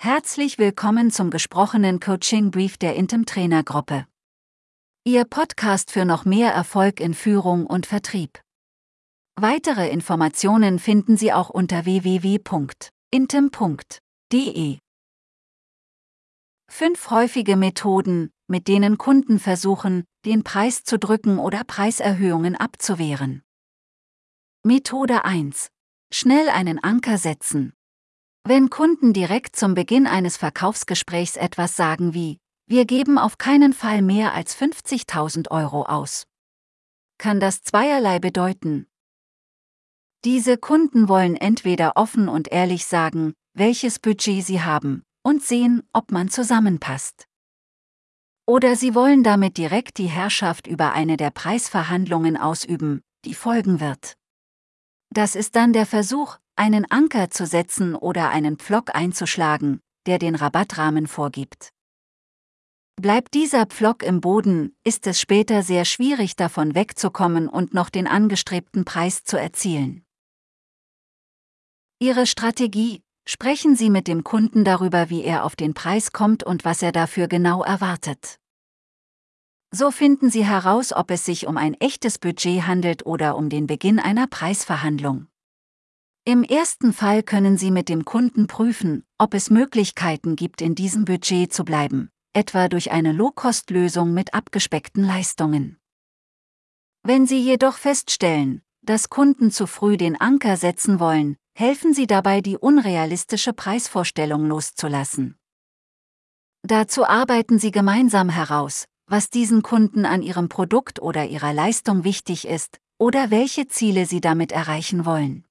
Herzlich willkommen zum gesprochenen Coaching Brief der Intem Trainergruppe. Ihr Podcast für noch mehr Erfolg in Führung und Vertrieb. Weitere Informationen finden Sie auch unter www.intem.de. Fünf häufige Methoden, mit denen Kunden versuchen, den Preis zu drücken oder Preiserhöhungen abzuwehren. Methode 1. Schnell einen Anker setzen. Wenn Kunden direkt zum Beginn eines Verkaufsgesprächs etwas sagen wie, wir geben auf keinen Fall mehr als 50.000 Euro aus, kann das zweierlei bedeuten. Diese Kunden wollen entweder offen und ehrlich sagen, welches Budget sie haben, und sehen, ob man zusammenpasst. Oder sie wollen damit direkt die Herrschaft über eine der Preisverhandlungen ausüben, die folgen wird. Das ist dann der Versuch, einen Anker zu setzen oder einen Pflock einzuschlagen, der den Rabattrahmen vorgibt. Bleibt dieser Pflock im Boden, ist es später sehr schwierig davon wegzukommen und noch den angestrebten Preis zu erzielen. Ihre Strategie, sprechen Sie mit dem Kunden darüber, wie er auf den Preis kommt und was er dafür genau erwartet. So finden Sie heraus, ob es sich um ein echtes Budget handelt oder um den Beginn einer Preisverhandlung. Im ersten Fall können Sie mit dem Kunden prüfen, ob es Möglichkeiten gibt, in diesem Budget zu bleiben, etwa durch eine Low-Cost-Lösung mit abgespeckten Leistungen. Wenn Sie jedoch feststellen, dass Kunden zu früh den Anker setzen wollen, helfen Sie dabei, die unrealistische Preisvorstellung loszulassen. Dazu arbeiten Sie gemeinsam heraus, was diesen Kunden an ihrem Produkt oder ihrer Leistung wichtig ist, oder welche Ziele Sie damit erreichen wollen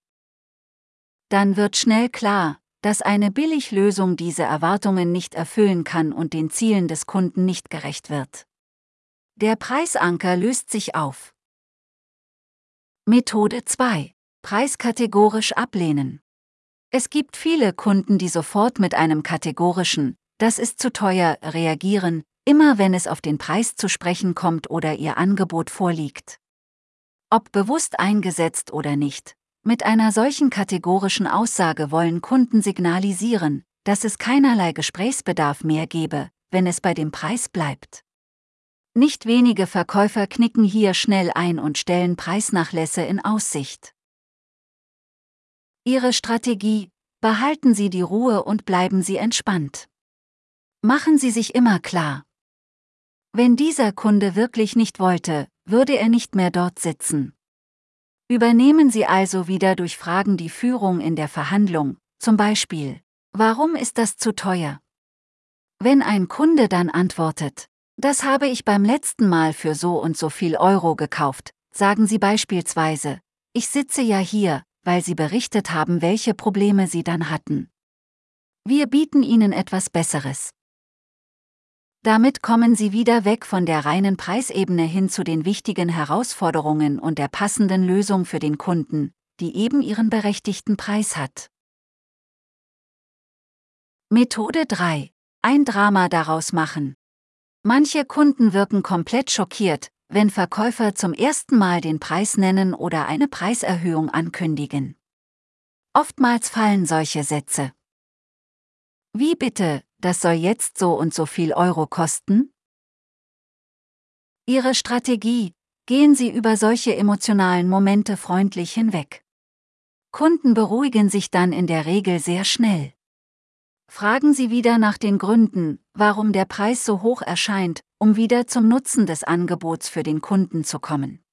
dann wird schnell klar, dass eine Billiglösung diese Erwartungen nicht erfüllen kann und den Zielen des Kunden nicht gerecht wird. Der Preisanker löst sich auf. Methode 2. Preiskategorisch ablehnen. Es gibt viele Kunden, die sofort mit einem kategorischen, das ist zu teuer, reagieren, immer wenn es auf den Preis zu sprechen kommt oder ihr Angebot vorliegt. Ob bewusst eingesetzt oder nicht, mit einer solchen kategorischen Aussage wollen Kunden signalisieren, dass es keinerlei Gesprächsbedarf mehr gebe, wenn es bei dem Preis bleibt. Nicht wenige Verkäufer knicken hier schnell ein und stellen Preisnachlässe in Aussicht. Ihre Strategie, behalten Sie die Ruhe und bleiben Sie entspannt. Machen Sie sich immer klar. Wenn dieser Kunde wirklich nicht wollte, würde er nicht mehr dort sitzen. Übernehmen Sie also wieder durch Fragen die Führung in der Verhandlung, zum Beispiel, warum ist das zu teuer? Wenn ein Kunde dann antwortet, das habe ich beim letzten Mal für so und so viel Euro gekauft, sagen Sie beispielsweise, ich sitze ja hier, weil Sie berichtet haben, welche Probleme Sie dann hatten. Wir bieten Ihnen etwas Besseres. Damit kommen sie wieder weg von der reinen Preisebene hin zu den wichtigen Herausforderungen und der passenden Lösung für den Kunden, die eben ihren berechtigten Preis hat. Methode 3. Ein Drama daraus machen. Manche Kunden wirken komplett schockiert, wenn Verkäufer zum ersten Mal den Preis nennen oder eine Preiserhöhung ankündigen. Oftmals fallen solche Sätze. Wie bitte, das soll jetzt so und so viel Euro kosten? Ihre Strategie, gehen Sie über solche emotionalen Momente freundlich hinweg. Kunden beruhigen sich dann in der Regel sehr schnell. Fragen Sie wieder nach den Gründen, warum der Preis so hoch erscheint, um wieder zum Nutzen des Angebots für den Kunden zu kommen.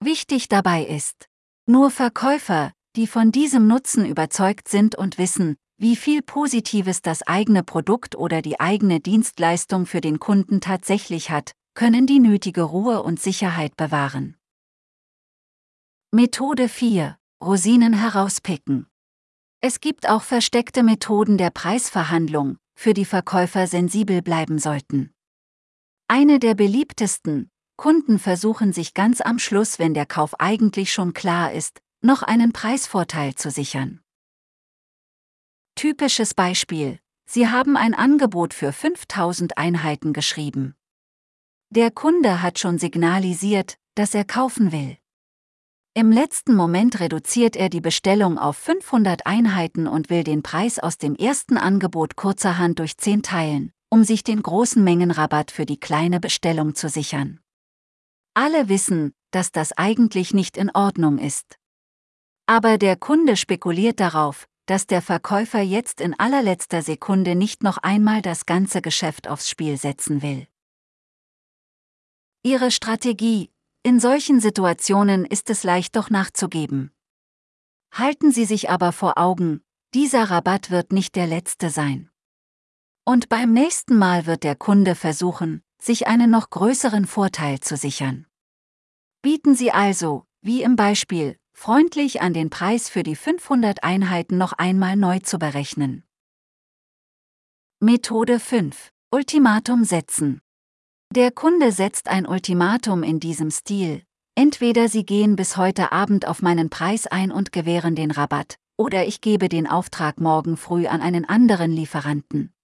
Wichtig dabei ist, nur Verkäufer, die von diesem Nutzen überzeugt sind und wissen, wie viel Positives das eigene Produkt oder die eigene Dienstleistung für den Kunden tatsächlich hat, können die nötige Ruhe und Sicherheit bewahren. Methode 4. Rosinen herauspicken. Es gibt auch versteckte Methoden der Preisverhandlung, für die Verkäufer sensibel bleiben sollten. Eine der beliebtesten, Kunden versuchen sich ganz am Schluss, wenn der Kauf eigentlich schon klar ist, noch einen Preisvorteil zu sichern. Typisches Beispiel. Sie haben ein Angebot für 5000 Einheiten geschrieben. Der Kunde hat schon signalisiert, dass er kaufen will. Im letzten Moment reduziert er die Bestellung auf 500 Einheiten und will den Preis aus dem ersten Angebot kurzerhand durch 10 teilen, um sich den großen Mengenrabatt für die kleine Bestellung zu sichern. Alle wissen, dass das eigentlich nicht in Ordnung ist. Aber der Kunde spekuliert darauf, dass der Verkäufer jetzt in allerletzter Sekunde nicht noch einmal das ganze Geschäft aufs Spiel setzen will. Ihre Strategie, in solchen Situationen ist es leicht doch nachzugeben. Halten Sie sich aber vor Augen, dieser Rabatt wird nicht der letzte sein. Und beim nächsten Mal wird der Kunde versuchen, sich einen noch größeren Vorteil zu sichern. Bieten Sie also, wie im Beispiel, freundlich an den Preis für die 500 Einheiten noch einmal neu zu berechnen. Methode 5. Ultimatum setzen. Der Kunde setzt ein Ultimatum in diesem Stil. Entweder Sie gehen bis heute Abend auf meinen Preis ein und gewähren den Rabatt, oder ich gebe den Auftrag morgen früh an einen anderen Lieferanten.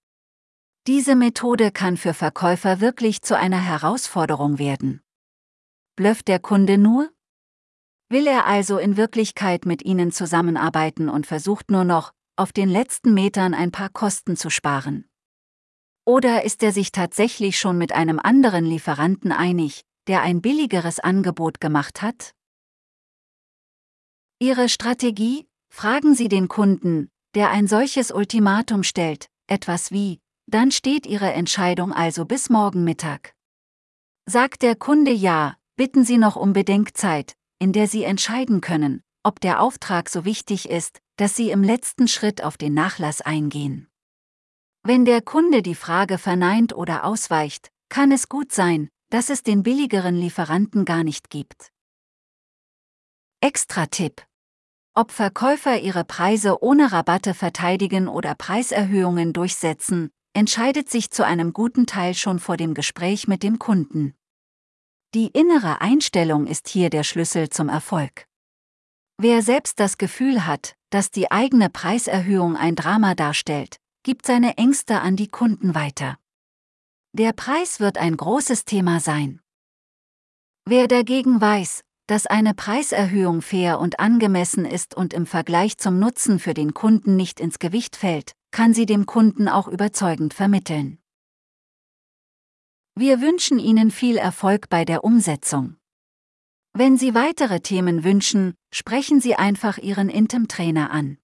Diese Methode kann für Verkäufer wirklich zu einer Herausforderung werden. Blöfft der Kunde nur? Will er also in Wirklichkeit mit Ihnen zusammenarbeiten und versucht nur noch, auf den letzten Metern ein paar Kosten zu sparen? Oder ist er sich tatsächlich schon mit einem anderen Lieferanten einig, der ein billigeres Angebot gemacht hat? Ihre Strategie? Fragen Sie den Kunden, der ein solches Ultimatum stellt, etwas wie, dann steht Ihre Entscheidung also bis morgen Mittag. Sagt der Kunde ja, bitten Sie noch um Bedenkzeit, in der Sie entscheiden können, ob der Auftrag so wichtig ist, dass Sie im letzten Schritt auf den Nachlass eingehen. Wenn der Kunde die Frage verneint oder ausweicht, kann es gut sein, dass es den billigeren Lieferanten gar nicht gibt. Extra-Tipp. Ob Verkäufer ihre Preise ohne Rabatte verteidigen oder Preiserhöhungen durchsetzen, entscheidet sich zu einem guten Teil schon vor dem Gespräch mit dem Kunden. Die innere Einstellung ist hier der Schlüssel zum Erfolg. Wer selbst das Gefühl hat, dass die eigene Preiserhöhung ein Drama darstellt, gibt seine Ängste an die Kunden weiter. Der Preis wird ein großes Thema sein. Wer dagegen weiß, dass eine Preiserhöhung fair und angemessen ist und im Vergleich zum Nutzen für den Kunden nicht ins Gewicht fällt, kann sie dem Kunden auch überzeugend vermitteln. Wir wünschen Ihnen viel Erfolg bei der Umsetzung. Wenn Sie weitere Themen wünschen, sprechen Sie einfach Ihren Intem-Trainer an.